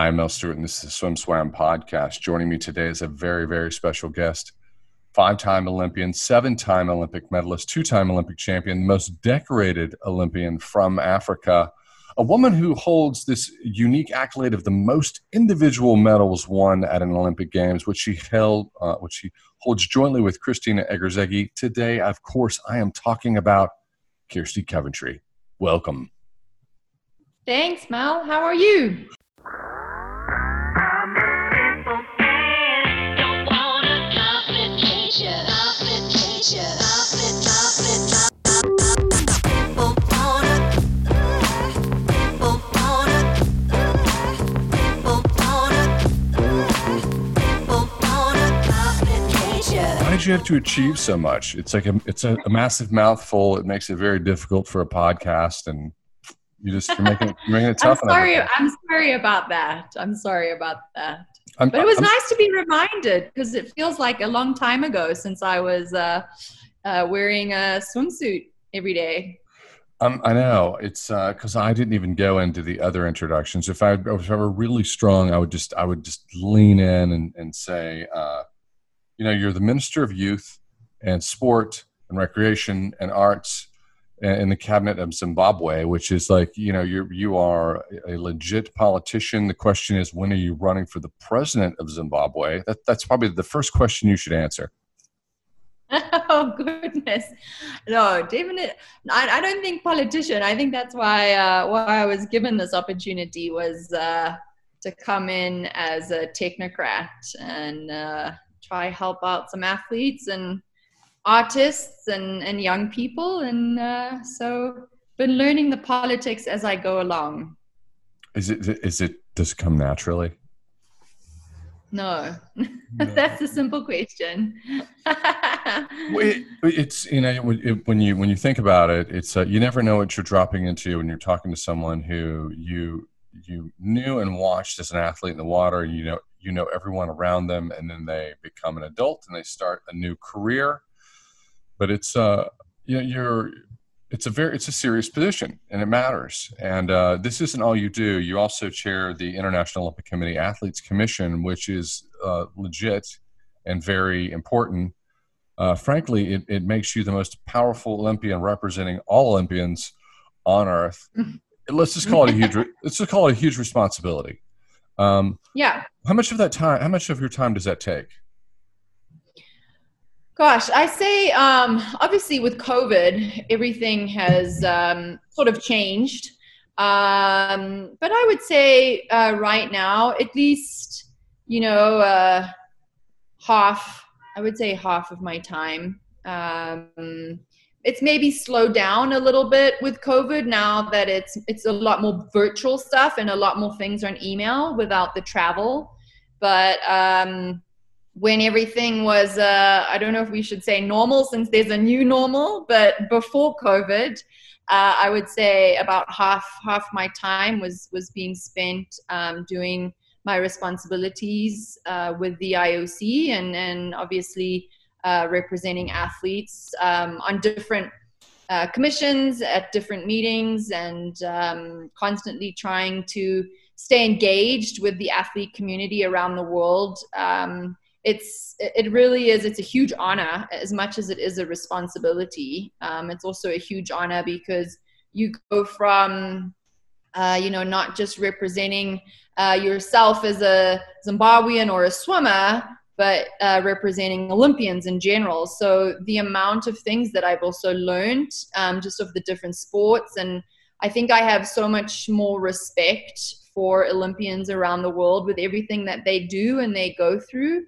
I'm Mel Stewart, and this is the SwimSwam podcast. Joining me today is a very, very special guest, five time Olympian, seven time Olympic medalist, two time Olympic champion, most decorated Olympian from Africa, a woman who holds this unique accolade of the most individual medals won at an Olympic Games, which she held, uh, which she holds jointly with Krisztina Egerszegi. Today, of course, I am talking about Kirsty Coventry. Welcome. Thanks, Mel. How are you? You have to achieve so much? It's like a it's a, a, massive mouthful. It makes it very difficult for a podcast, and you just you're making you're making it tough. I'm sorry. I'm sorry about that. I'm sorry about that. I'm, but it was I'm, nice to be reminded because it feels like a long time ago since I was uh, uh, wearing a swimsuit every day. Um, I know it's because uh, I didn't even go into the other introductions. If I, if I were really strong, I would just I would just lean in and, and say, uh, you know, you're the minister of youth and sport and recreation and arts in the cabinet of Zimbabwe, which is like, you know, you you are a legit politician. The question is, when are you running for the president of Zimbabwe? That, that's probably the first question you should answer. Oh goodness, no, definitely. I, I don't think politician. I think that's why uh, why I was given this opportunity was uh, to come in as a technocrat and uh, try help out some athletes and artists and, and young people. And uh, so been learning the politics as I go along. Is it, is it, does it come naturally? No, no. that's a simple question. it, it's you know when you when you think about it, it's uh, you never know what you're dropping into when you're talking to someone who you you knew and watched as an athlete in the water. You know you know everyone around them, and then they become an adult and they start a new career. But it's uh you know, you're it's a very it's a serious position and it matters. And uh, this isn't all you do. You also chair the International Olympic Committee Athletes Commission, which is uh, legit and very important. Uh, frankly, it, it makes you the most powerful Olympian representing all Olympians on Earth. Let's just call it a huge. let's just call it a huge responsibility. Um, yeah. How much of that time? How much of your time does that take? Gosh, I say um, obviously with COVID, everything has um, sort of changed. Um, but I would say uh, right now, at least, you know, uh, half, I would say half of my time. Um, it's maybe slowed down a little bit with COVID now that it's it's a lot more virtual stuff and a lot more things are on email without the travel. But um, when everything was, uh, I don't know if we should say normal since there's a new normal, but before COVID, uh, I would say about half half my time was was being spent um, doing my responsibilities uh, with the IOC and and obviously uh, representing athletes um, on different uh, commissions at different meetings and um, constantly trying to stay engaged with the athlete community around the world. Um, it's it really is it's a huge honor as much as it is a responsibility. Um, it's also a huge honor because you go from uh, you know not just representing uh, yourself as a Zimbabwean or a swimmer but uh, representing Olympians in general. So the amount of things that I've also learned um, just of the different sports, and I think I have so much more respect for Olympians around the world with everything that they do and they go through,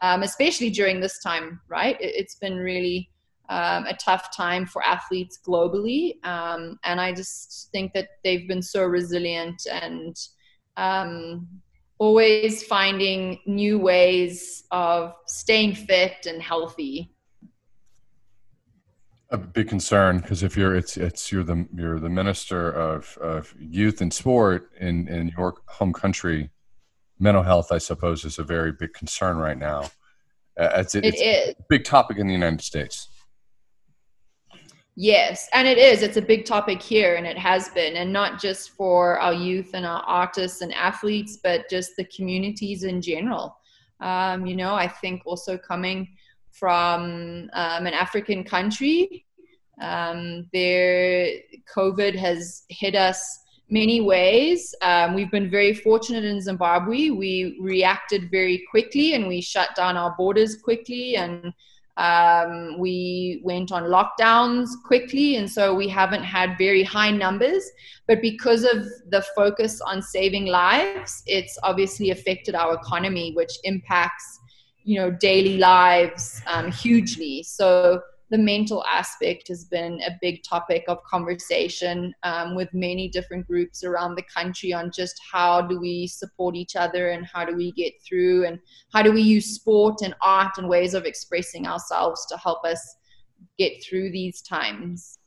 um, especially during this time, right? It, has been really um, a tough time for athletes globally. Um, and I just think that they've been so resilient and um, always finding new ways of staying fit and healthy. A big concern because if you're it's it's you're the you're the minister of, of youth and sport in in your home country mental health i suppose is a very big concern right now. Uh, it's, it's it is. a big topic in the united states Yes, and it is. It's a big topic here, and it has been, and not just for our youth and our artists and athletes, but just the communities in general. Um, you know, I think also coming from um, an African country, um, there COVID has hit us many ways. Um, we've been very fortunate in Zimbabwe. We reacted very quickly, and we shut down our borders quickly, and um, we went on lockdowns quickly, and so we haven't had very high numbers. But because of the focus on saving lives, it's obviously affected our economy, which impacts, you know, daily lives um, hugely. So the mental aspect has been a big topic of conversation um, with many different groups around the country on just how do we support each other and how do we get through and how do we use sport and art and ways of expressing ourselves to help us get through these times.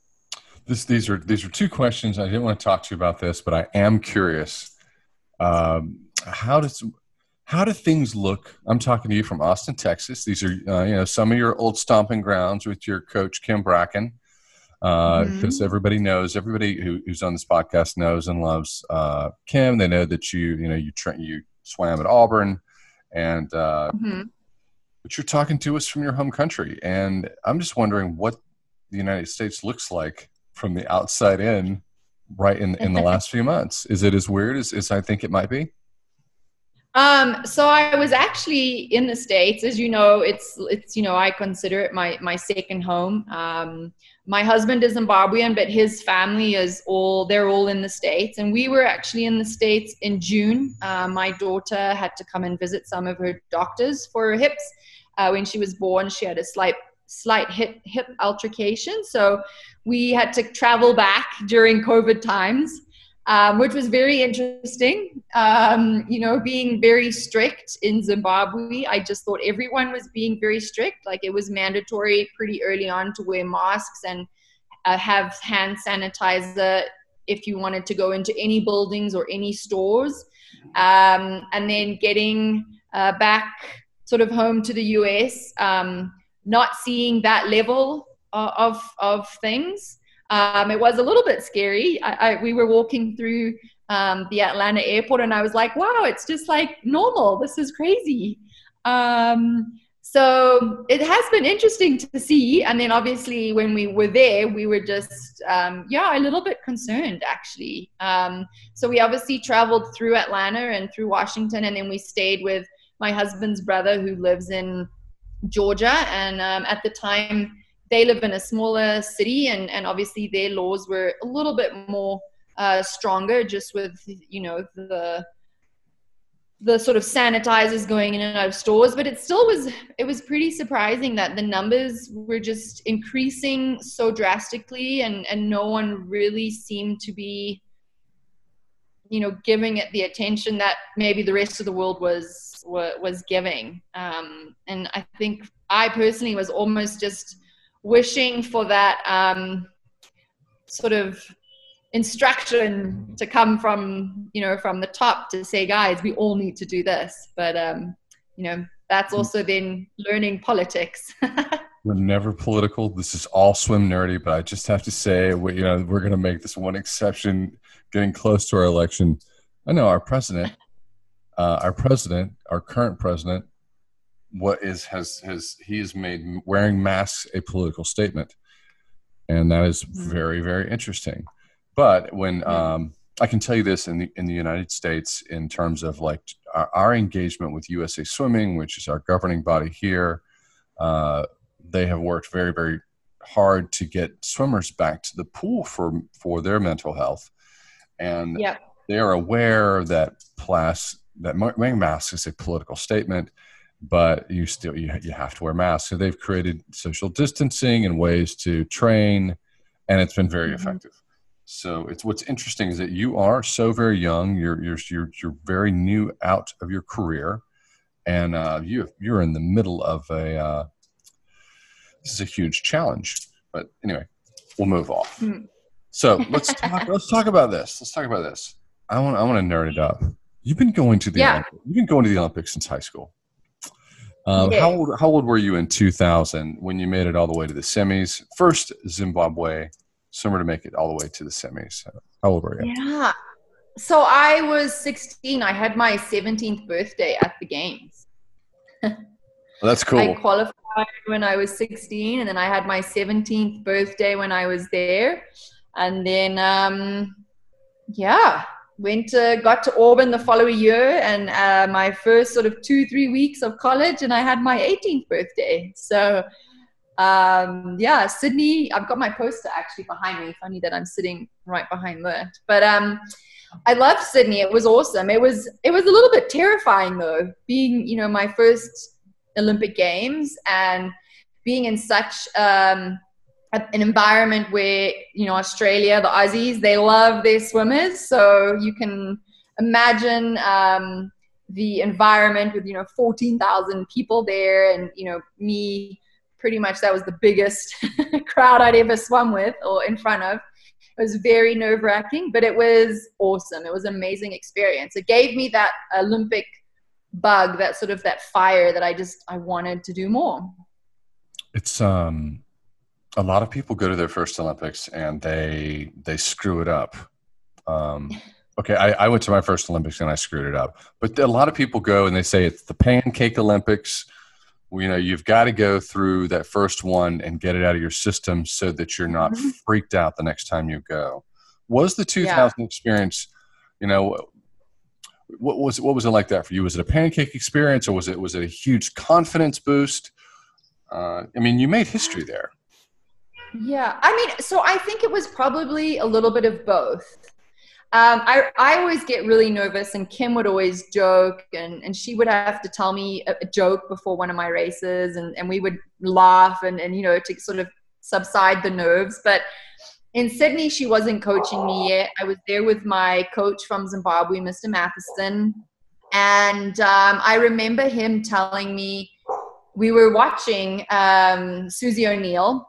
This, these are these are two questions. I didn't want to talk to you about this, but I am curious. Um, how does how do things look? I'm talking to you from Austin, Texas. These are uh, you know some of your old stomping grounds with your coach Kim Brackin, because uh, mm-hmm. everybody knows everybody who, who's on this podcast knows and loves uh, Kim. They know that you you know you tra- you swam at Auburn, and uh, mm-hmm. but you're talking to us from your home country, and I'm just wondering what the United States looks like from the outside in, right in in the last few months. Is it as weird as, as I think it might be? Um, so I was actually in the States, as you know, it's, it's, you know, I consider it my, my second home. Um, my husband is Zimbabwean, but his family is all, they're all in the States. And we were actually in the States in June. Uh, my daughter had to come and visit some of her doctors for her hips. Uh, when she was born, she had a slight slight hip hip altercation so we had to travel back during covid times um, which was very interesting. Um, you know, being very strict in Zimbabwe, I just thought everyone was being very strict. Like it was mandatory pretty early on to wear masks and uh, have hand sanitizer if you wanted to go into any buildings or any stores. Um, and then getting uh, back sort of home to the US, um, not seeing that level of, of things. Um, it was a little bit scary. I, I, we were walking through um, the Atlanta airport, and I was like, "Wow, it's just like normal. This is crazy." Um, so it has been interesting to see. And then obviously, when we were there, we were just um, yeah a little bit concerned actually. Um, so we obviously traveled through Atlanta and through Washington, and then we stayed with my husband's brother who lives in Georgia, and um, at the time they live in a smaller city and, and obviously their laws were a little bit more uh, stronger just with you know the the sort of sanitizers going in and out of stores but it still was it was pretty surprising that the numbers were just increasing so drastically and and no one really seemed to be you know giving it the attention that maybe the rest of the world was was giving. Um, and i think i personally was almost just wishing for that um, sort of instruction to come from you know from the top to say guys we all need to do this. But um you know that's hmm. also then learning politics. We're never political. This is all swim nerdy but i just have to say we, you know we're going to make this one exception getting close to our election. I know our president uh, our president our current president what is has has he has made wearing masks a political statement, and that is mm-hmm. very very interesting. But when um, I can tell you this in the in the United States, in terms of like our, our engagement with USA Swimming, which is our governing body here, uh, they have worked very very hard to get swimmers back to the pool for for their mental health, and yep. they are aware that plus that wearing masks is a political statement but you still you, you have to wear masks. So they've created social distancing and ways to train, and it's been very mm-hmm. effective. So it's what's interesting is that you are so very young. You're you're you're, you're very new out of your career, and uh, you you're in the middle of a. Uh, this is a huge challenge, but anyway, we'll move off. Mm-hmm. So let's talk. let's talk about this. Let's talk about this. I want I want to nerd it up. You've been going to the yeah. Olympics. you've been going to the Olympics since high school. Um, yeah. How old How old were you in 2000 when you made it all the way to the semis? First Zimbabwe swimmer to make it all the way to the semis. How old were you? Yeah. So I was 16. I had my 17th birthday at the games. well, that's cool. I qualified when I was 16, and then I had my 17th birthday when I was there, and then um, yeah, went to got to Auburn the following year, and uh, my first sort of two three weeks of college, and I had my 18th birthday. So um, yeah, Sydney. I've got my poster actually behind me. Funny that I'm sitting right behind that, but um, I loved Sydney. It was awesome. It was it was a little bit terrifying though, being you know my first Olympic Games and being in such um, an environment where you know Australia, the Aussies, they love their swimmers. So you can imagine um, the environment with you know 14,000 people there, and you know me. Pretty much, that was the biggest crowd I'd ever swum with or in front of. It was very nerve wracking, but it was awesome. It was an amazing experience. It gave me that Olympic bug, that sort of that fire that I just I wanted to do more. It's um a lot of people go to their first Olympics and they they screw it up. Um, okay, I, I went to my first Olympics and I screwed it up. But a lot of people go and they say it's the pancake Olympics. You know, you've got to go through that first one and get it out of your system so that you're not mm-hmm. freaked out the next time you go. Was the 2000 yeah. experience, you know, what was what was it like that for you? Was it a pancake experience, or was it was it a huge confidence boost? Uh, I mean, you made history there. Yeah, I mean, so I think it was probably a little bit of both. Um, I I always get really nervous, and Kim would always joke, and and she would have to tell me a, a joke before one of my races, and and we would laugh, and and you know to sort of subside the nerves, but in Sydney, she wasn't coaching me yet. I was there with my coach from Zimbabwe, Mr. Matheson. And um, I remember him telling me we were watching um, Susie O'Neill.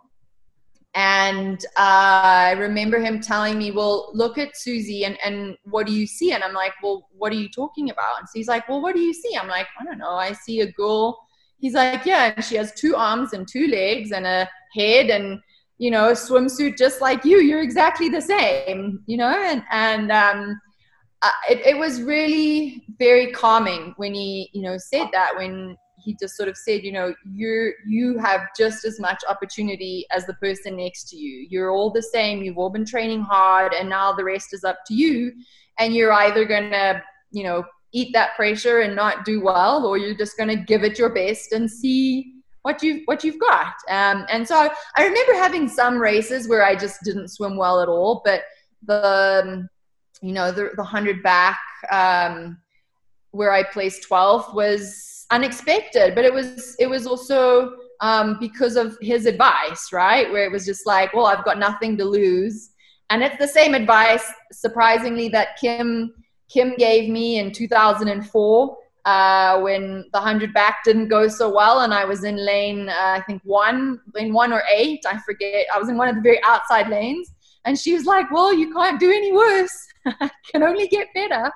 And uh, I remember him telling me, Well, look at Susie and, and what do you see? And I'm like, Well, what are you talking about? And so he's like, Well, what do you see? I'm like, I don't know. I see a girl. He's like, Yeah, and she has two arms and two legs and a head and you know, a swimsuit just like you. You're exactly the same, you know, and and um, uh, it, it was really very calming when he, you know, said that when he just sort of said, you know, you you have just as much opportunity as the person next to you. You're all the same. You've all been training hard, and now the rest is up to you. And you're either gonna, you know, eat that pressure and not do well, or you're just gonna give it your best and see what you what you've got. Um, and so I remember having some races where I just didn't swim well at all, but the um, you know the the hundred back um, where I placed 12th was unexpected, but it was it was also um, because of his advice, right? Where it was just like, well, I've got nothing to lose, and it's the same advice, surprisingly, that Kim Kim gave me in 2004 uh, when the 100 back didn't go so well and I was in lane, uh, I think one, lane one or eight, I forget. I was in one of the very outside lanes. And she was like, well, you can't do any worse. can only get better.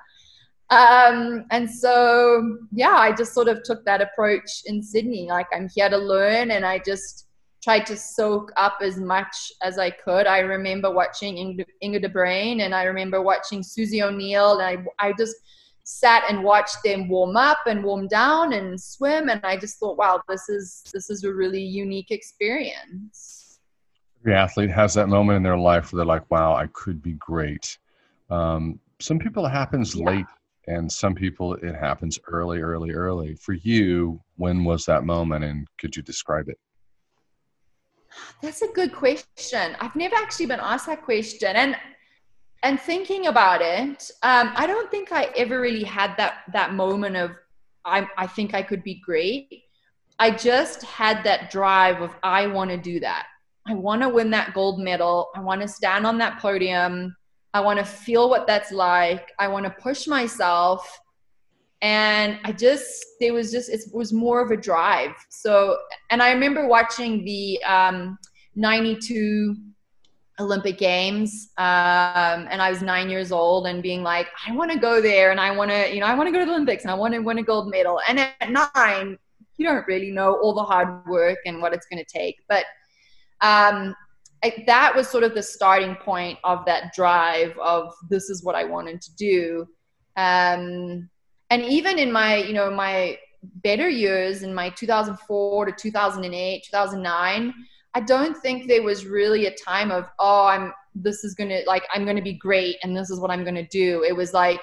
Um, and so, yeah, I just sort of took that approach in Sydney. Like, I'm here to learn, and I just tried to soak up as much as I could. I remember watching Inge de Bruijn, and I remember watching Susie O'Neill, and I, I just sat and watched them warm up and warm down and swim and i just thought wow this is this is a really unique experience every athlete has that moment in their life where they're like wow i could be great um, some people it happens yeah. late and some people it happens early early early for you when was that moment and could you describe it that's a good question i've never actually been asked that question and and thinking about it, um, I don't think I ever really had that that moment of I I think I could be great. I just had that drive of I want to do that. I want to win that gold medal. I want to stand on that podium. I want to feel what that's like. I want to push myself. And I just, there was just, it was more of a drive. So, and I remember watching the um, 92 Olympic Games, um, and I was nine years old, and being like, I want to go there, and I want to, you know, I want to go to the Olympics, and I want to win a gold medal. And at nine, you don't really know all the hard work and what it's going to take. But um, That was sort of the starting point of that drive of this is what I wanted to do. Um, and even in my, you know, my better years in my 2004 to 2008, 2009, I don't think there was really a time of, oh, I'm, this is going to, like, I'm going to be great and this is what I'm going to do. It was like,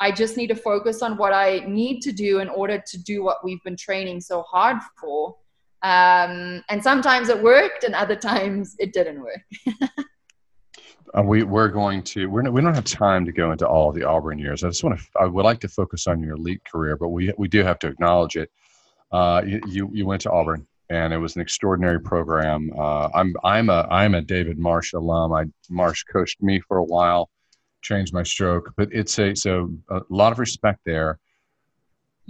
I just need to focus on what I need to do in order to do what we've been training so hard for. Um, and sometimes it worked, and other times it didn't work. uh, we we're going to we're we don't have time to go into all the Auburn years. I just want to I would like to focus on your elite career, but we we do have to acknowledge it. Uh, you you went to Auburn, and it was an extraordinary program. Uh, I'm I'm a I'm a David Marsh alum. I Marsh coached me for a while, changed my stroke, but it's a so a lot of respect there.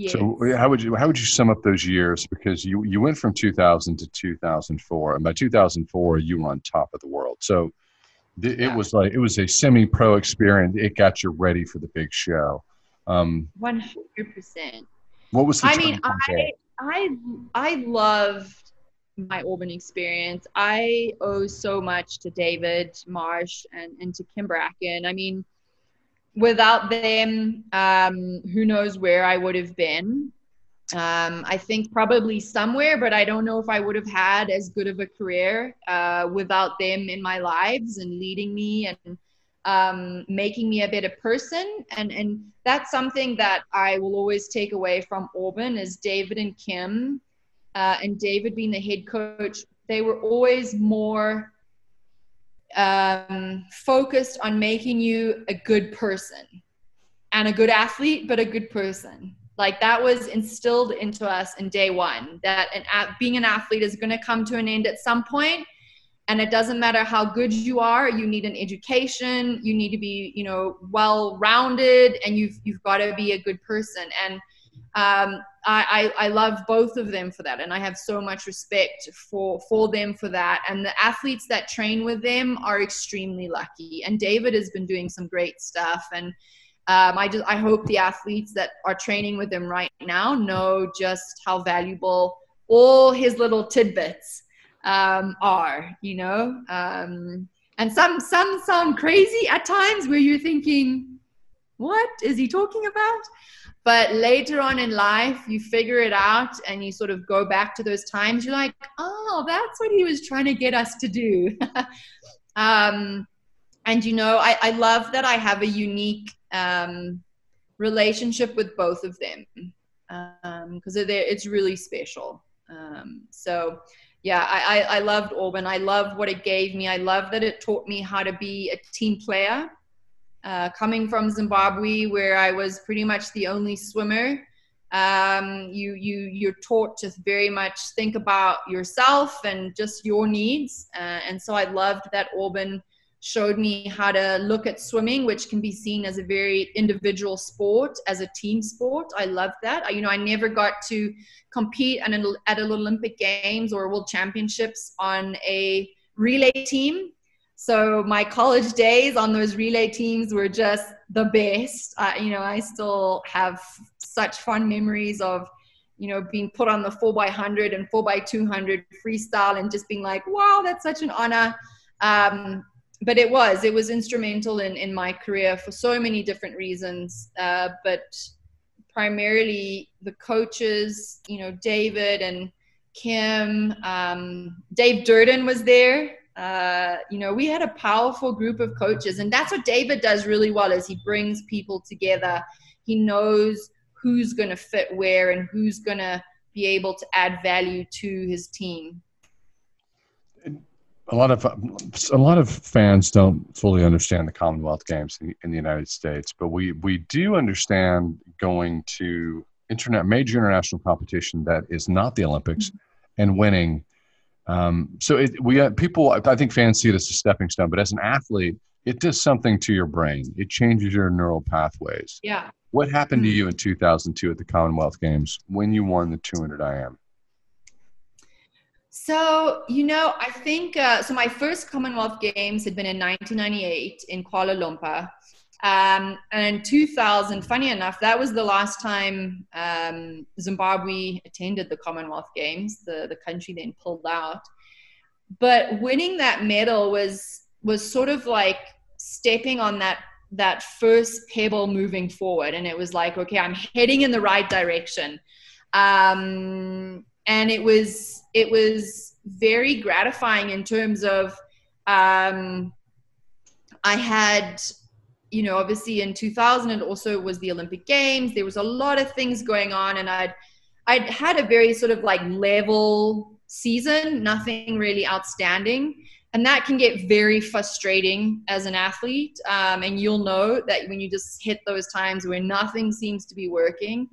So how would you how would you sum up those years? Because you you went from 2000 to 2004, and by 2004 you were on top of the world. So th- yeah. it was like it was a semi-pro experience. It got you ready for the big show. Um, 100 percent. What was? the? I mean, I I I loved my Auburn experience. I owe so much to David Marsh and and to Kim Brackin. I mean without them, um, who knows where I would have been. Um, I think probably somewhere, but I don't know if I would have had as good of a career uh, without them in my lives and leading me and um, making me a better person. And and that's something that I will always take away from Auburn is David and Kim, uh, and David being the head coach. They were always more um, focused on making you a good person and a good athlete, but a good person. Like that was instilled into us in day one that an, being an athlete is going to come to an end at some point, and it doesn't matter how good you are. You need an education. You need to be, you know, well rounded, and you've you've got to be a good person. And um, I, I, I love both of them for that, and I have so much respect for for them for that. And the athletes that train with them are extremely lucky. And David has been doing some great stuff, and um, I just I hope the athletes that are training with him right now know just how valuable all his little tidbits um, are. You know, um, and some some sound crazy at times where you're thinking, "What is he talking about?" But later on in life, you figure it out and you sort of go back to those times. You're like, oh, that's what he was trying to get us to do. um, and, you know, I, I, love that I have a unique um, relationship with both of them because um, it's really special. Um, so, yeah, I, I, I loved Auburn. I loved what it gave me. I love that it taught me how to be a team player uh, coming from Zimbabwe, where I was pretty much the only swimmer, um, you you you're taught to very much think about yourself and just your needs. Uh, and so I loved that Auburn showed me how to look at swimming, which can be seen as a very individual sport, as a team sport. I love that. I, you know, I never got to compete at an, at an Olympic Games or World Championships on a relay team so my college days on those relay teams were just the best. Uh, you know, I still have such fun memories of, you know, being put on the four by hundred and four by two hundred freestyle and just being like, wow, that's such an honor. Um, but it was, it was instrumental in, in my career for so many different reasons. Uh, but primarily the coaches, you know, David and Kim, um, Dave Durden was there uh, you know, we had a powerful group of coaches, and that's what David does really well. Is he brings people together. He knows who's going to fit where and who's going to be able to add value to his team. A lot of a lot of fans don't fully understand the Commonwealth Games in, in the United States, but we we do understand going to internet major international competition that is not the Olympics mm-hmm. and winning um, so it, we uh, people, I think fans see it as a stepping stone, but as an athlete, it does something to your brain. It changes your neural pathways. Yeah. What happened to you in 2002 at the Commonwealth Games when you won the 200 IM? So, you know, I think uh, so. My first Commonwealth Games had been in 1998 in Kuala Lumpur. Um, and in 2000, funny enough, that was the last time um, Zimbabwe attended the Commonwealth Games. The the country then pulled out. But winning that medal was was sort of like stepping on that that first pebble moving forward, and it was like, okay, I'm heading in the right direction. Um, and it was it was very gratifying in terms of um, I had you know obviously in 2000 it also was the Olympic Games. There was a lot of things going on, and I'd I'd had a very sort of like level season, nothing really outstanding. And that can get very frustrating as an athlete. Um, and you'll know that when you just hit those times where nothing seems to be working,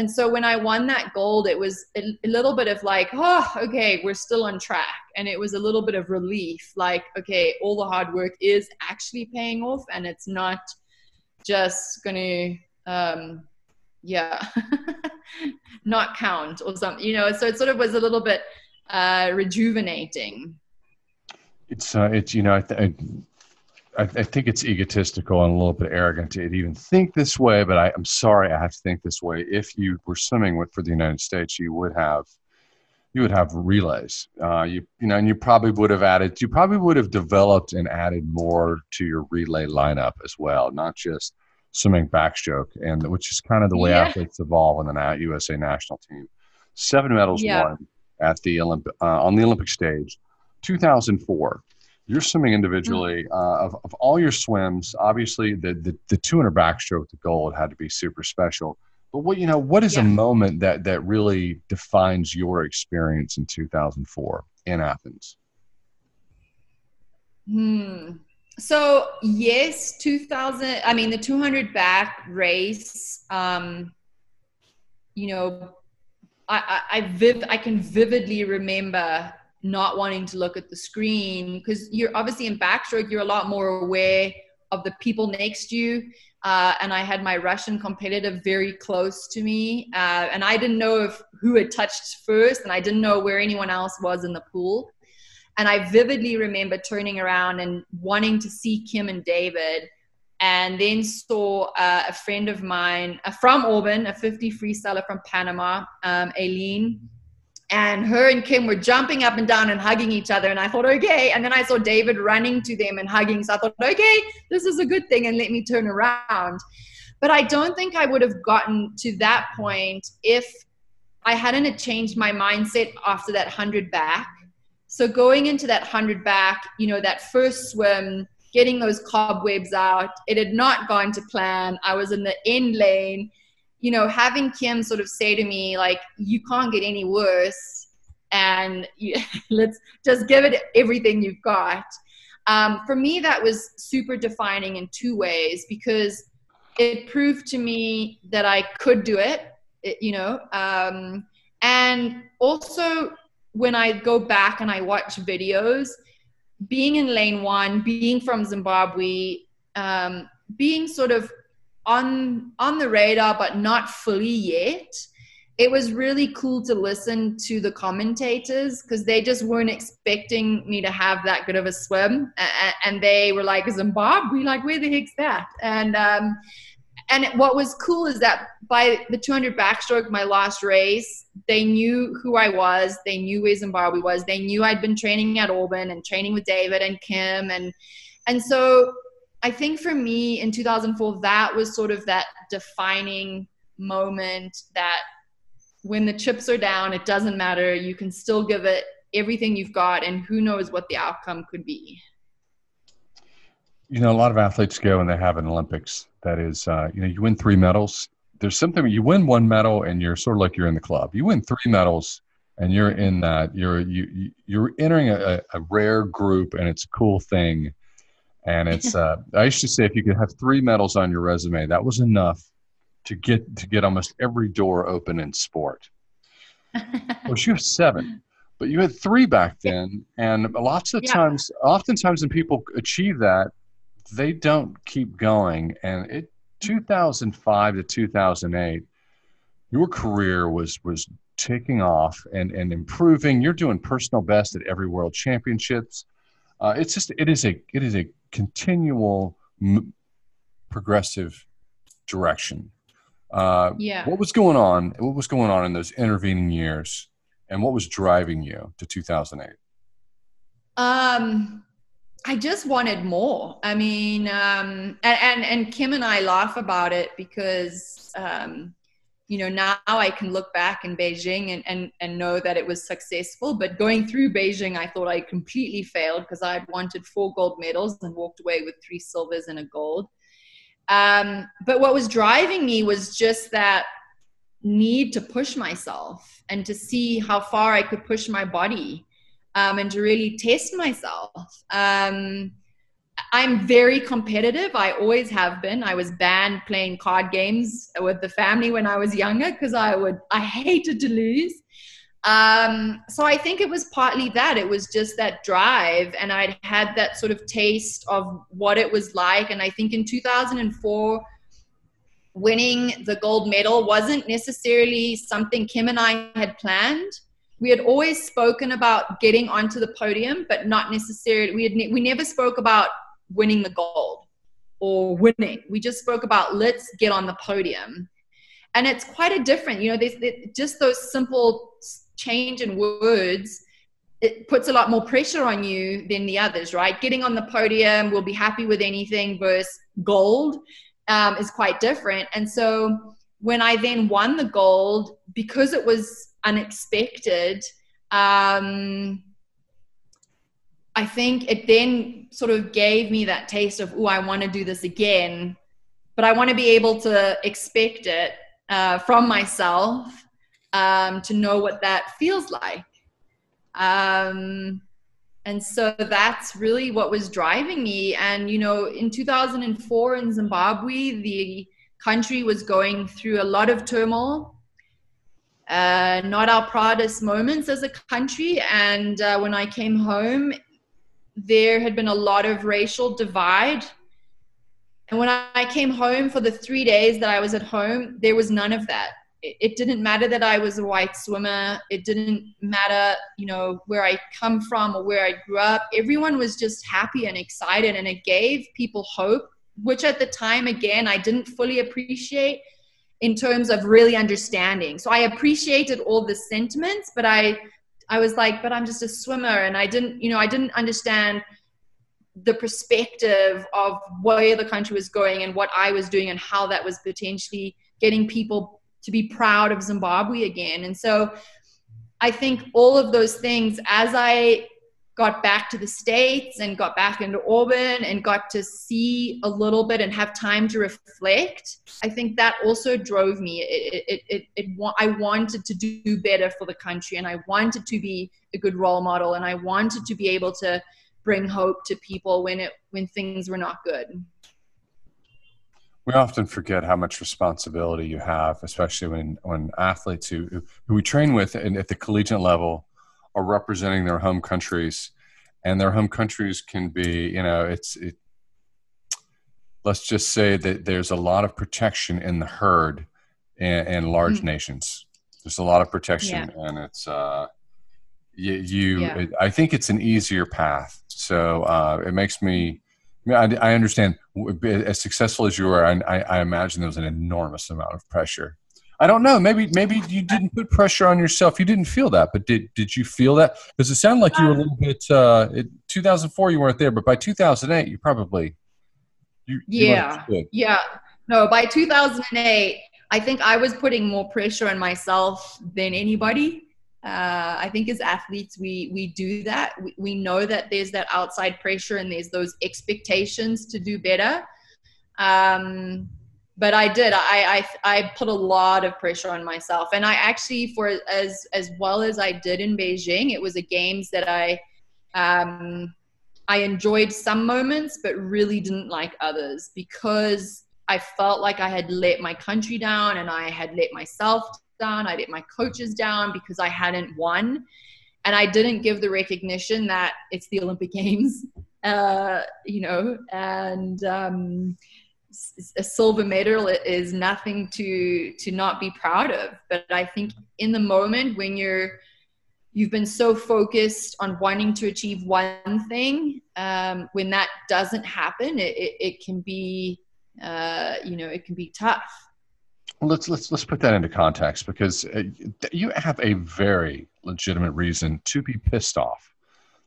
and so when I won that gold, it was a, little bit of like, oh, okay, we're still on track. And it was a little bit of relief like, okay, all the hard work is actually paying off and it's not just going to, um, yeah, not count or something, you know. So it sort of was a little bit uh, rejuvenating. It's, uh, it's, you know, th- I, I, think it's egotistical and a little bit arrogant to even think this way, but I, am sorry I have to think this way. If you were swimming with for the United States, you would have you would have relays. Uh, you you know, and you probably would have added. You probably would have developed and added more to your relay lineup as well, not just swimming backstroke, and which is kind of the way yeah. athletes evolve in the USA national team. Seven medals yeah. won at the Olymp- uh, on the Olympic stage, 2004 you're swimming individually mm-hmm. uh, of, of all your swims obviously the, the, the 200 backstroke the gold had to be super special but what you know what is yeah. a moment that that really defines your experience in 2004 in athens hmm so yes 2000 i mean the 200 back race um you know I, I, I, viv, I can vividly remember not wanting to look at the screen because you're obviously in backstroke you're a lot more aware of the people next to you. Uh, and i had my russian competitor very close to me uh, and i didn't know if who had touched first and i didn't know where anyone else was in the pool. And i vividly remember turning around and wanting to see kim and david and then saw uh, a friend of mine uh, from auburn a 50 freestyler from panama um, eileen and her and Kim were jumping up and down and hugging each other. And I thought, okay. And then I saw David running to them and hugging. So I thought, okay, this is a good thing. And let me turn around. But I don't think I would have gotten to that point if I hadn't changed my mindset after that 100 back. So going into that 100 back, you know, that first swim, getting those cobwebs out, it had not gone to plan. I was in the end lane you know, having Kim sort of say to me, like, you can't get any worse, and you, let's just give it everything you've got. Um, for me, that was super defining in two ways because it proved to me that I could do it, it you know, um, and also when I go back and I watch videos, being in lane one, being from Zimbabwe, um, being sort of on on the radar but not fully yet. It was really cool to listen to the commentators because they just weren't expecting me to have that good of a swim. And they were like zimbabwe like where the heck's that? And um, and what was cool is that by the 200 backstroke my last race they knew who i was. They knew where zimbabwe was. They knew i'd been training at auburn and training with david and kim and and so I think for me in 2004, that was sort of that defining moment that when the chips are down, it doesn't matter. You can still give it everything you've got, and who knows what the outcome could be. You know, a lot of athletes go and they have an Olympics. That is, uh, you know, you win three medals. There's something you win one medal and you're sort of like you're in the club. You win three medals and you're in that. You're you you're entering a, a rare group, and it's a cool thing and it's uh, I used to say if you could have three medals on your resume, that was enough to get to get almost every door open in sport. well, you have seven, but you had three back then, and lots of yeah. times, oftentimes, when people achieve that, they don't keep going. And it 2005 to 2008, your career was was taking off and and improving. You're doing personal best at every World Championships. Uh, it's just it is a it is a continual m- progressive direction. Uh, yeah. What was going on? What was going on in those intervening years, and what was driving you to 2008? Um, I just wanted more. I mean, um, and, and and Kim and I laugh about it because um, you know now I can look back in Beijing and, and and know that it was successful. But going through Beijing, I thought I completely failed because I had wanted four gold medals and walked away with three silvers and a gold. Um, but what was driving me was just that need to push myself and to see how far I could push my body um, and to really test myself. Um, I'm very competitive. I always have been. I was banned playing card games with the family when I was younger because I would I hated to lose. Um, so I think it was partly that. It was just that drive, and I'd had that sort of taste of what it was like. And I think in 2004, winning the gold medal wasn't necessarily something Kim and I had planned. We had always spoken about getting onto the podium, but not necessarily. We had ne- we never spoke about winning the gold or winning. We just spoke about let's get on the podium. And it's quite a different, you know, there's, just those simple change in words it puts a lot more pressure on you than the others, right? Getting on the podium, we'll be happy with anything versus gold um, is quite different. And so when I then won the gold, because it was unexpected, um, I think it then sort of gave me that taste of, oh, I want to do this again, but I want to be able to expect it uh, from myself um, to know what that feels like. Um, and so that's really what was driving me. And, you know, in 2004 in Zimbabwe, the country was going through a lot of turmoil. Uh, not our proudest moments as a country. And uh, when I came home, there had been a lot of racial divide. And when I came home for the three days that I was at home, there was none of that it didn't matter that I was a white swimmer. It didn't matter, you know, where I come from or where I grew up. Everyone was just happy and excited, and it gave people hope, which at the time, again, I didn't fully appreciate in terms of really understanding. So I appreciated all the sentiments, but I, I was like, but I'm just a swimmer, and I didn't, you know, I didn't understand the perspective of where the country was going and what I was doing and how that was potentially getting people to be proud of Zimbabwe again. And so I think all of those things, as I got back to the States and got back into Auburn and got to see a little bit and have time to reflect, I think that also drove me. It, it, it, it, I wanted to do better for the country and I wanted to be a good role model and I wanted to be able to bring hope to people when it when things were not good. We often forget how much responsibility you have, especially when, when athletes who, who we train with and at the collegiate level are representing their home countries, and their home countries can be, you know, it's it, let's just say that there's a lot of protection in the herd in, in large mm-hmm. nations. There's a lot of protection, yeah. and it's uh, you. you yeah. it, I think it's an easier path, so uh, it makes me I, mean, I, I understand. As successful as you are, I, I imagine there was an enormous amount of pressure. I don't know. Maybe maybe you didn't put pressure on yourself. You didn't feel that, but did did you feel that? Because it sounded like you were a little bit. Uh, in 2004, you weren't there, but by 2008, you probably. You, yeah. You yeah. No, by 2008, I think I was putting more pressure on myself than anybody uh, I think as athletes, we we do that. We, we know that there's that outside pressure and there's those expectations to do better. Um, but I did. I, I I put a lot of pressure on myself, and I actually, for as as well as I did in Beijing, it was a games that I um, I enjoyed some moments, but really didn't like others because I felt like I had let my country down and I had let myself down. I let my coaches down because I hadn't won. And I didn't give the recognition that it's the Olympic Games, uh, you know, and um, a silver medal is nothing to to not be proud of. But I think in the moment when you're you've been so focused on wanting to achieve one thing, um, when that doesn't happen, it, it, it can be uh, you know, it can be tough. let's let's let's put that into context because uh, you have a very legitimate reason to be pissed off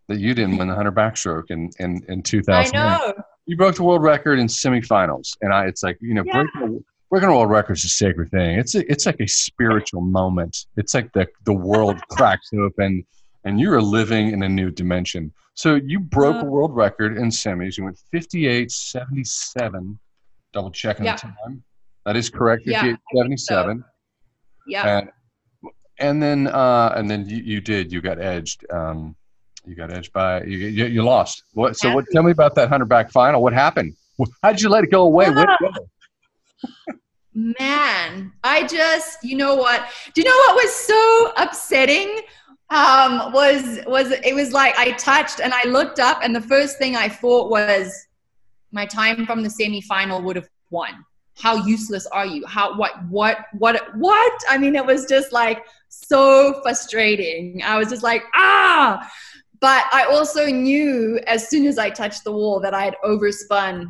that you didn't win the hundred backstroke in in in 2000. I know. You broke the world record in semifinals, and I it's like you know Yeah. breaking, breaking a world record is a sacred thing. It's a, it's like a spiritual moment. It's like the the world cracks open, and you are living in a new dimension. So you broke a Uh. world record in semis. You went 58 77. Double checking Yeah. the time. That is correct. Yeah, 58 I think 77. Yeah. And, and then uh, and then you, you did. You got edged. Um, you got edged by you. You, you lost. What? So what? Tell me about that hundred back final. What happened? How did you let it go away? Go? Man, I just, you know what? Do you know what was so upsetting? Um, was was it was like I touched and I looked up and the first thing I thought was my time from the semifinal would have won. How useless are you? How what what what what? I mean, it was just like so frustrating. I was just like, ah. But I also knew as soon as I touched the wall that I had overspun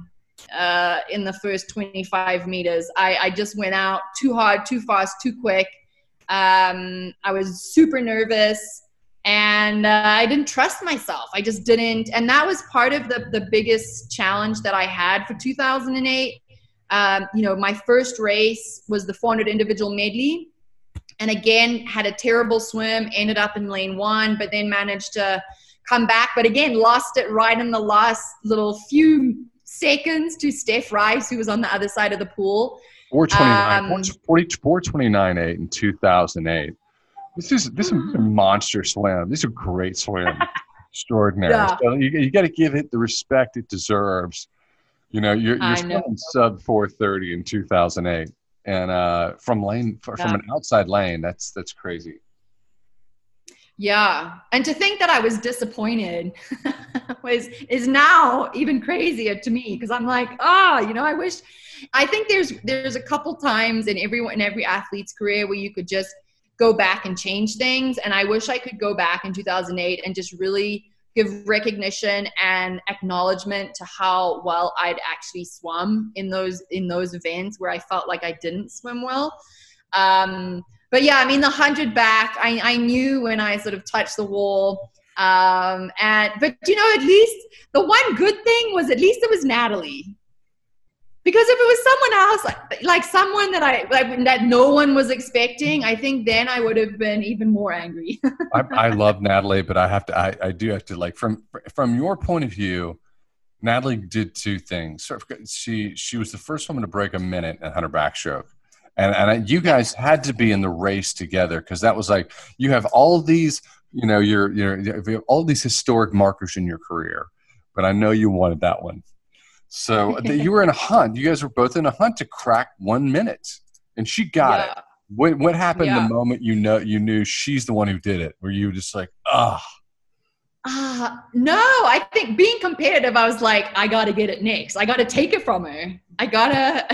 uh, in the first 25 meters. I, I just went out too hard, too fast, too quick. Um, I was super nervous and uh, I didn't trust myself. I just didn't. And that was part of the, the biggest challenge that I had for 2008. Um, you know, my first race was the 400 individual medley. And again, had a terrible swim, ended up in lane one, but then managed to come back. But again, lost it right in the last little few seconds to Steph Rice, who was on the other side of the pool. 429, Um, 40, 429 8 in 2008. This is this is a monster swim. These are great swim. Extraordinary. Yeah. So you, you got to give it the respect it deserves. You know, you're, you're sub 430 in 2008. And uh, from lane from Yeah. an outside lane, that's that's crazy. Yeah, and to think that I was disappointed was is now even crazier to me because I'm like, ah, you know, I wish. I think there's there's a couple times in everyone in every athlete's career where you could just go back and change things, and I wish I could go back in 2008 and just really give recognition and acknowledgement to how well I'd actually swum in those in those events where I felt like I didn't swim well. Um, but yeah, I mean the hundred back, I, I knew when I sort of touched the wall. Um, and but you know, at least the one good thing was at least it was Natalie. Because if it was someone else, like, like someone that I like, that no one was expecting, I think then I would have been even more angry. I, I love Natalie, but I have to. I, I do have to like from from your point of view. Natalie did two things. She she was the first woman to break a minute in hundred backstroke, and and I, you guys had to be in the race together because that was like you have all these. You know, you're you're you have all these historic markers in your career, but I know you wanted that one. So you were in a hunt. You guys were both in a hunt to crack one minute, and she got it. What what happened Yeah. the moment you know you knew she's the one who did it? Were you just like, ah, Ah, no, I think being competitive, I was like, I gotta get it next. I gotta take it from her. I gotta,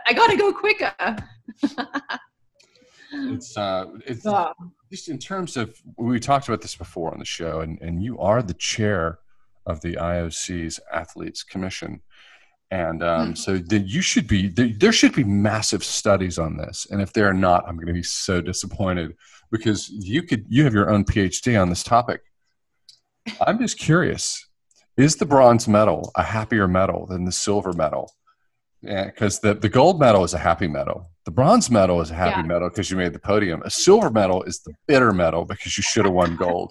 I gotta go quicker. it's uh, it's Yeah. just in terms of we talked about this before on the show, and and you are the chair of the IOC's Athletes Commission, and um, so then you should be there, there. should be massive studies on this, and if there are not, I'm going to be so disappointed because you could you have your own PhD on this topic. I'm just curious: is the bronze medal a happier medal than the silver medal? Yeah, because the, the gold medal is a happy medal. The bronze medal is a happy Yeah. medal because you made the podium. A silver medal is the bitter medal because you should have won gold.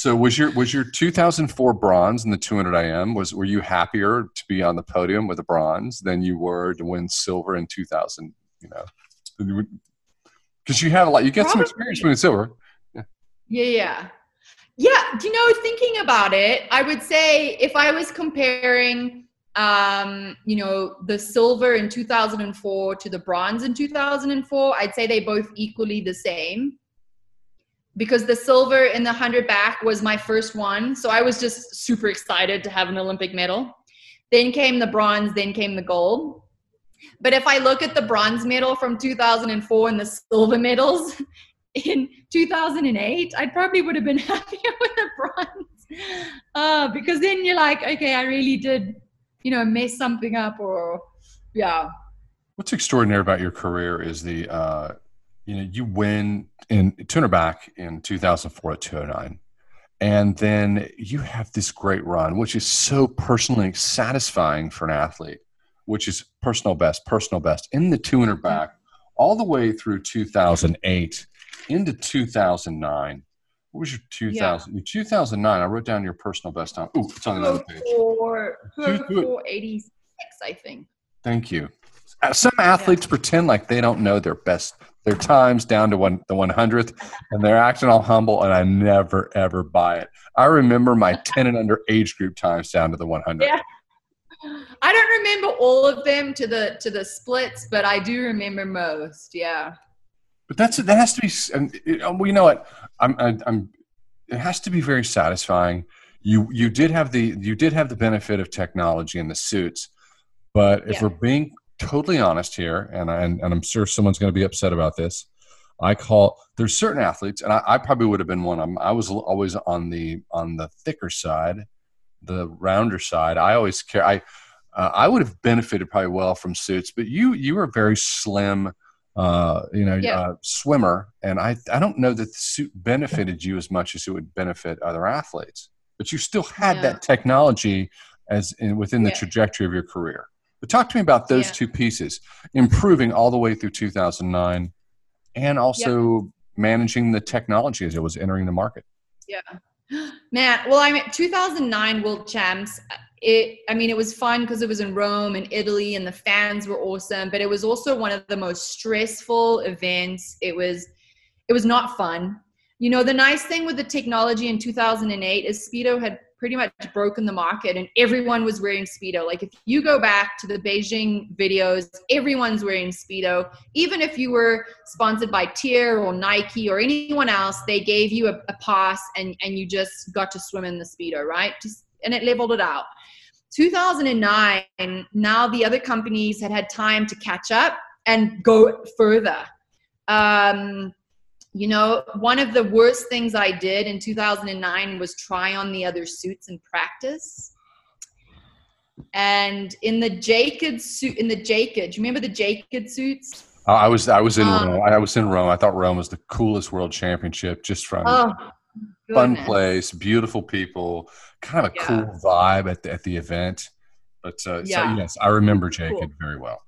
So was your was your 2004 bronze in the 200 IM was were you happier to be on the podium with a bronze than you were to win silver in 2000? You know, because you had a lot. You get some experience winning silver. Yeah, yeah. Yeah, do you know, thinking about it, I would say if I was comparing, um, you know, the silver in 2004 to the bronze in 2004, I'd say they both equally the same. Because the silver in the 100 back was my first one. So I was just super excited to have an Olympic medal. Then came the bronze, then came the gold. But if I look at the bronze medal from 2004 and the silver medals, in 2008, I probably would have been happier with the bronze. Uh, because then you're like, okay, I really did, you know, mess something up or yeah. What's extraordinary about your career is the, uh, you know, you win in 200 back in 2004 at 209. And then you have this great run, which is so personally satisfying for an athlete, which is personal best, personal best in the 200 mm-hmm. back all the way through 2008 into 2009. What was your 2000? Yeah. 2009. I wrote down your personal best time. Oh, it's on another page. 486, I think. Thank you. Some athletes yeah. pretend like they don't know their best their times down to one the 100th and they're acting all humble and i never ever buy it. I remember my 10 and under age group times down to the 100 yeah. i don't remember all of them to the to the splits but i do remember most yeah. But that's that has to be well you know what? I'm i'm it has to be very satisfying. You you did have the you did have the benefit of technology and the suits but if yeah. we're being totally honest here, and, I, and, and I'm sure someone's going to be upset about this. I call there's certain athletes, and I, I probably would have been one of them. I was always on the on the thicker side, the rounder side. I always care. I uh, I would have benefited probably well from suits, but you you were a very slim, uh, you know, yeah. uh, swimmer, and I I don't know that the suit benefited you as much as it would benefit other athletes. But you still had yeah. that technology as in, within the yeah. trajectory of your career. But talk to me about those yeah. two pieces, improving all the way through 2009 and also yep. managing the technology as it was entering the market. Yeah. Man, well, I mean, 2009 World Champs, uh, it, I mean, it was fun because it was in Rome and Italy and the fans were awesome, but it was also one of the most stressful events. It was, it was not fun. You know, the nice thing with the technology in 2008 is Speedo had pretty much broken the market and everyone was wearing speedo. Like if you go back to the beijing videos everyone's wearing speedo. Even if you were sponsored by TYR or nike or anyone else they gave you a, a pass and and you just got to swim in the speedo right? Just and it leveled it out. 2009 now the other companies had had time to catch up and go further. Um, you know, one of the worst things I did in 2009 was try on the other suits in practice. And in the Jaked suit, in the Jaked, do you remember the Jaked suits? Uh, I was I was in um, Rome. I was in Rome. I thought Rome was the coolest world championship, just from oh, fun place, beautiful people, kind of a yeah. cool vibe at the, at the event. But uh, yeah. so yes, I remember Jaked cool. very well.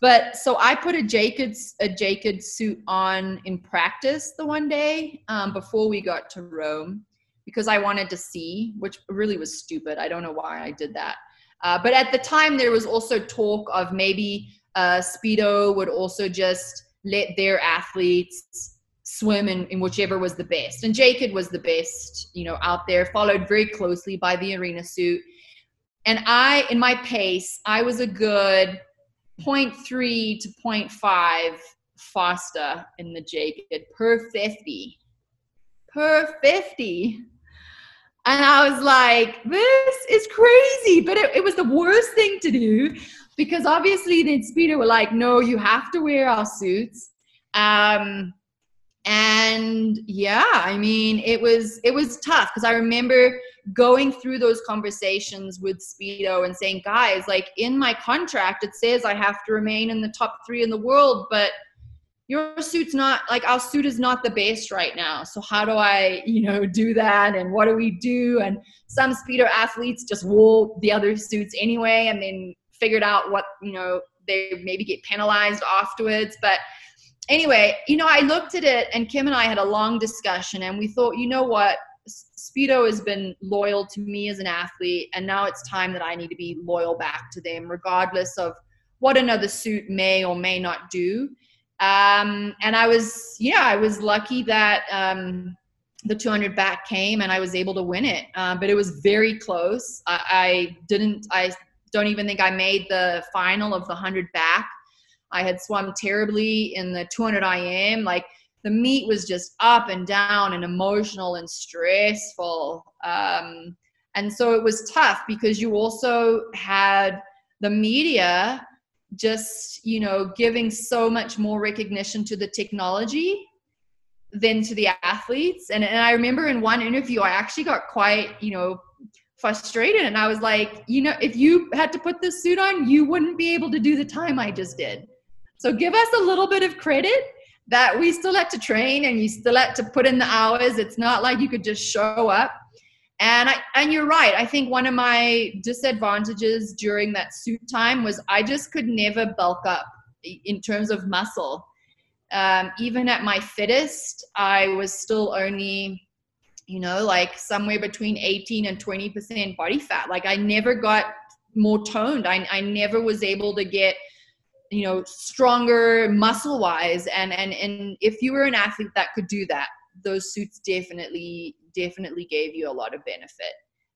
But so I put a Jacobs a Jacobs suit on in practice the one day um, before we got to Rome because I wanted to see, which really was stupid. I don't know why I did that. Uh, but at the time, there was also talk of maybe uh, Speedo would also just let their athletes swim in, in whichever was the best. And Jaked was the best, you know, out there, followed very closely by the arena suit. And I, in my pace, I was a good 0.3 to 0.5 faster in the Jaked per 50. Per 50. And I was like, this is crazy. But it, it was the worst thing to do because obviously the speeder were like, no, you have to wear our suits. Um, and yeah, I mean, it was it was tough because I remember going through those conversations with Speedo and saying, guys, like in my contract, it says I have to remain in the top three in the world, but your suit's not like our suit is not the best right now. So how do I, you know, do that? And what do we do? And some Speedo athletes just wore the other suits anyway and then figured out what, you know, they maybe get penalized afterwards. But anyway, you know, I looked at it and Kim and I had a long discussion and we thought, you know what? Speedo has been loyal to me as an athlete, and now it's time that I need to be loyal back to them, regardless of what another suit may or may not do. Um, and I was, yeah, I was lucky that um, the 200 back came and I was able to win it. Uh, but it was very close. I, I didn't, I don't even think I made the final of the 100 back. I had swum terribly in the 200 IM. Like the meet was just up and down and emotional and stressful. Um, and so it was tough because you also had the media just, you know, giving so much more recognition to the technology than to the athletes. And, and I remember in one interview, I actually got quite, you know, frustrated and I was like, you know, if you had to put this suit on, you wouldn't be able to do the time I just did. So give us a little bit of credit that we still had to train and you still had to put in the hours. It's not like you could just show up. And I and you're right. I think one of my disadvantages during that suit time was I just could never bulk up in terms of muscle. Um, even at my fittest, I was still only you know, like somewhere between 18 and 20% body fat. Like I never got more toned. I, I never was able to get, you know, stronger muscle wise. And, and, and if you were an athlete that could do that, those suits definitely, definitely gave you a lot of benefit.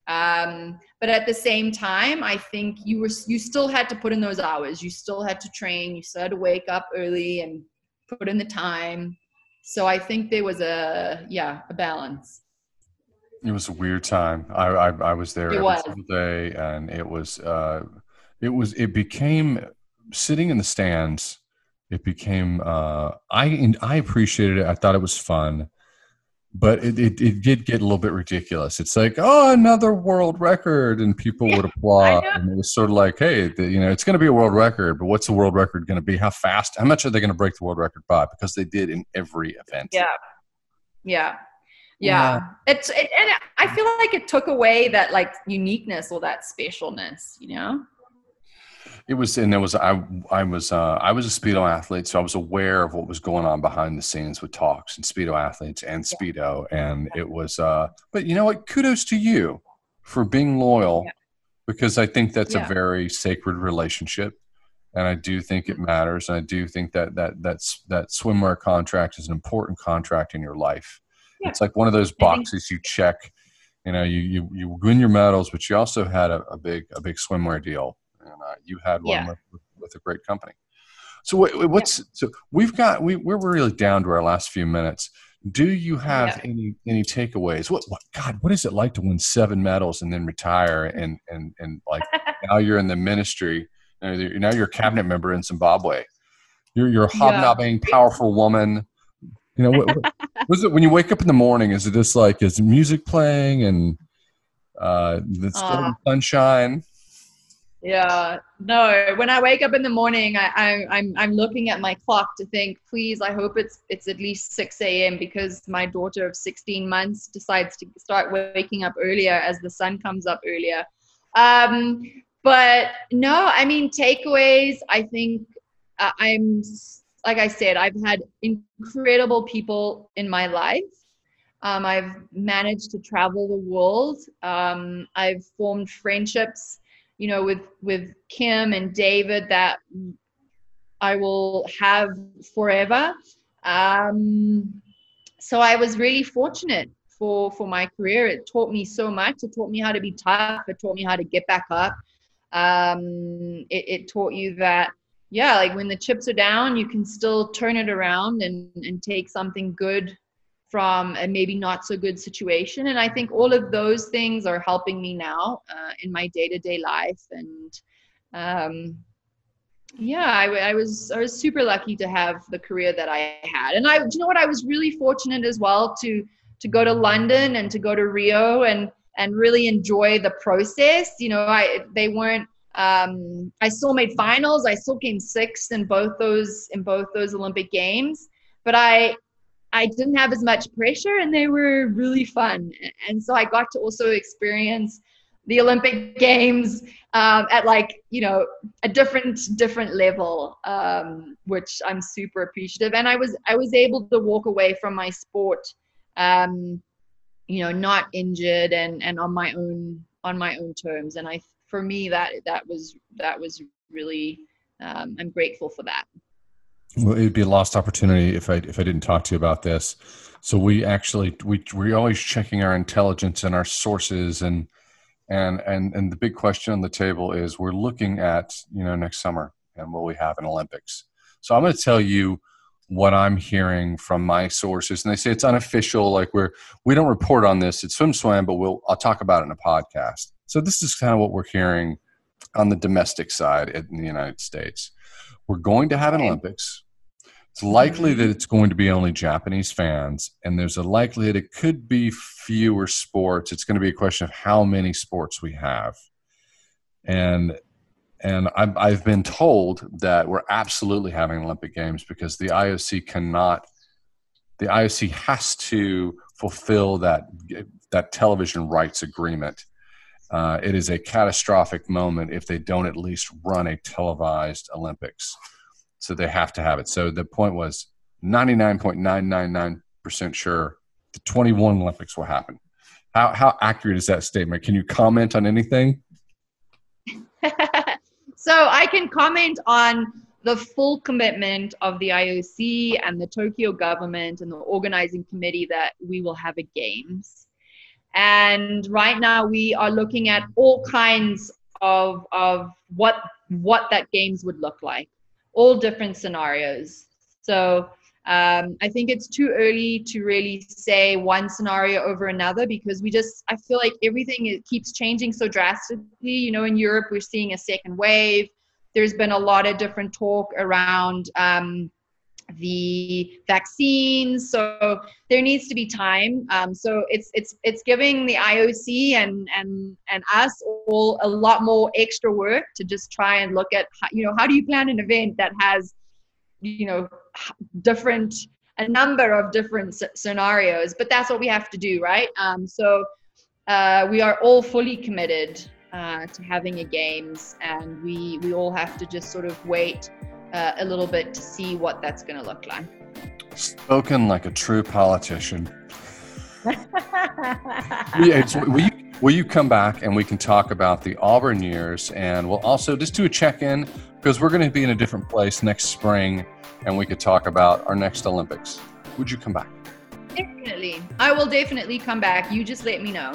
Um, but at the same time, I think you were, you still had to put in those hours. You still had to train. You still had to wake up early and put in the time. So I think there was a, yeah, a balance. It was a weird time. I I, I was there it every was. single day, and it was uh, it was it became sitting in the stands. It became uh, I I appreciated it. I thought it was fun, but it, it, it did get a little bit ridiculous. It's like oh another world record, and people would applaud, and it was sort of like hey the, you know it's going to be a world record, but what's the world record going to be? How fast? How much are they going to break the world record by? Because they did in every event. Yeah, yeah yeah, yeah. it's it, and i feel like it took away that like uniqueness or that specialness you know it was and there was i i was uh, i was a speedo athlete so i was aware of what was going on behind the scenes with talks and speedo athletes and speedo and it was uh but you know what kudos to you for being loyal yeah. because i think that's yeah. a very sacred relationship and i do think it matters and i do think that that that's that swimwear contract is an important contract in your life yeah. It's like one of those boxes you check. You know, you you you win your medals, but you also had a, a big a big swimwear deal, and uh, you had one yeah. with, with, a great company. So what, what's yeah. so we've got we we're really down to our last few minutes. Do you have yeah. any any takeaways? What, what God? What is it like to win seven medals and then retire and and and like now you're in the ministry? Now you're a cabinet member in Zimbabwe. You're you're a hobnobbing, powerful woman you know, what, what was it when you wake up in the morning? Is it just like is music playing and uh, the uh, sunshine? Yeah, no. When I wake up in the morning, I, I, I'm I'm looking at my clock to think, please, I hope it's it's at least six a.m. because my daughter of 16 months decides to start waking up earlier as the sun comes up earlier. Um, but no, I mean takeaways. I think uh, I'm like I said, I've had incredible people in my life. Um, I've managed to travel the world. Um, I've formed friendships, you know, with with Kim and David that I will have forever. Um, so I was really fortunate for for my career. It taught me so much. It taught me how to be tough. It taught me how to get back up. Um, it, it taught you that yeah, like when the chips are down, you can still turn it around and, and take something good from a maybe not so good situation. And I think all of those things are helping me now uh, in my day to day life. And um, yeah, I, I, was I was super lucky to have the career that I had. And I, you know what, I was really fortunate as well to to go to London and to go to Rio and and really enjoy the process. You know, I they weren't um, I still made finals. I still came sixth in both those in both those Olympic games, but I I didn't have as much pressure, and they were really fun. And so I got to also experience the Olympic Games um, at like you know a different different level, um, which I'm super appreciative. And I was I was able to walk away from my sport, um, you know, not injured and and on my own on my own terms. And I for me that that was that was really um, i'm grateful for that well it'd be a lost opportunity if i if i didn't talk to you about this. So we actually we we're always checking our intelligence and our sources and and and and the big question on the table is we're looking at you know next summer and will we have an olympics. So i'm going to tell you what i'm hearing from my sources and they say it's unofficial like we're we don't report on this at SwimSwam but we'll i'll talk about it in a podcast. So this is kind of what we're hearing on the domestic side in the United States. We're going to have an Olympics. It's likely mm-hmm. that it's going to be only Japanese fans, and there's a likelihood it could be fewer sports. It's going to be a question of how many sports we have, and and I've, I've been told that we're absolutely having Olympic Games because the IOC cannot, the IOC has to fulfill that that television rights agreement. Uh, it is a catastrophic moment if they don't at least run a televised Olympics. So they have to have it. So the point was 99.999% sure the 21 Olympics will happen. How, how accurate is that statement? Can you comment on anything? so I can comment on the full commitment of the IOC and the Tokyo government and the organizing committee that we will have a games. And right now we are looking at all kinds of, of what what that games would look like all different scenarios. So um, I think it's too early to really say one scenario over another because we just, I feel like everything keeps changing so drastically. You know, in Europe, we're seeing a second wave. There's been a lot of different talk around um, the vaccines. So there needs to be time. Um, so it's it's it's giving the IOC and and and us all a lot more extra work to just try and look at how, you know how do you plan an event that has you know different a number of different scenarios. But that's what we have to do, right? Um, so uh, we are all fully committed uh, to having a games, and we we all have to just sort of wait uh, a little bit to see what that's going to look like. Spoken like a true politician. yeah, will, you, will you come back and we can talk about the Auburn years and we'll also just do a check in because we're going to be in a different place next spring and we could talk about our next Olympics. Would you come back? Definitely. I will definitely come back. You just let me know.